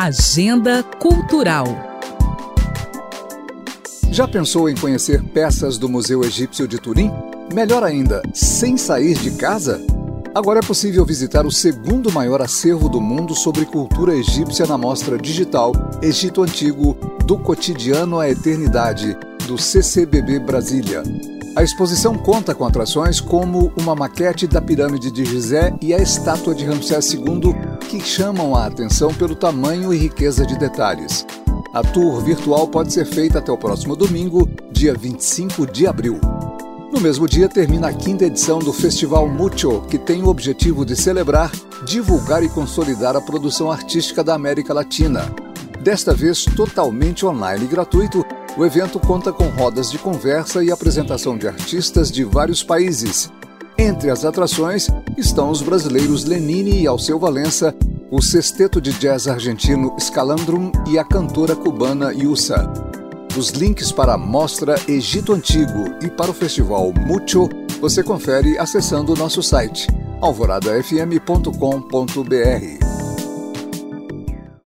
Agenda Cultural. Já pensou em conhecer peças do Museu Egípcio de Turim? Melhor ainda, sem sair de casa? Agora é possível visitar o segundo maior acervo do mundo sobre cultura egípcia na mostra digital Egito Antigo, do cotidiano à eternidade, do CCBB Brasília. A exposição conta com atrações como uma maquete da pirâmide de Gizé e a estátua de Ramsés II, que chamam a atenção pelo tamanho e riqueza de detalhes. A tour virtual pode ser feita até o próximo domingo, dia 25 de abril. No mesmo dia termina a quinta edição do Festival Mucho, que tem o objetivo de celebrar, divulgar e consolidar a produção artística da América Latina. Desta vez totalmente online e gratuito, o evento conta com rodas de conversa e apresentação de artistas de vários países. Entre as atrações estão os brasileiros Lenine e Alceu Valença, o sexteto de jazz argentino Scalandrum e a cantora cubana Yusa. Os links para a mostra Egito Antigo e para o festival Mucho você confere acessando o nosso site alvoradafm.com.br.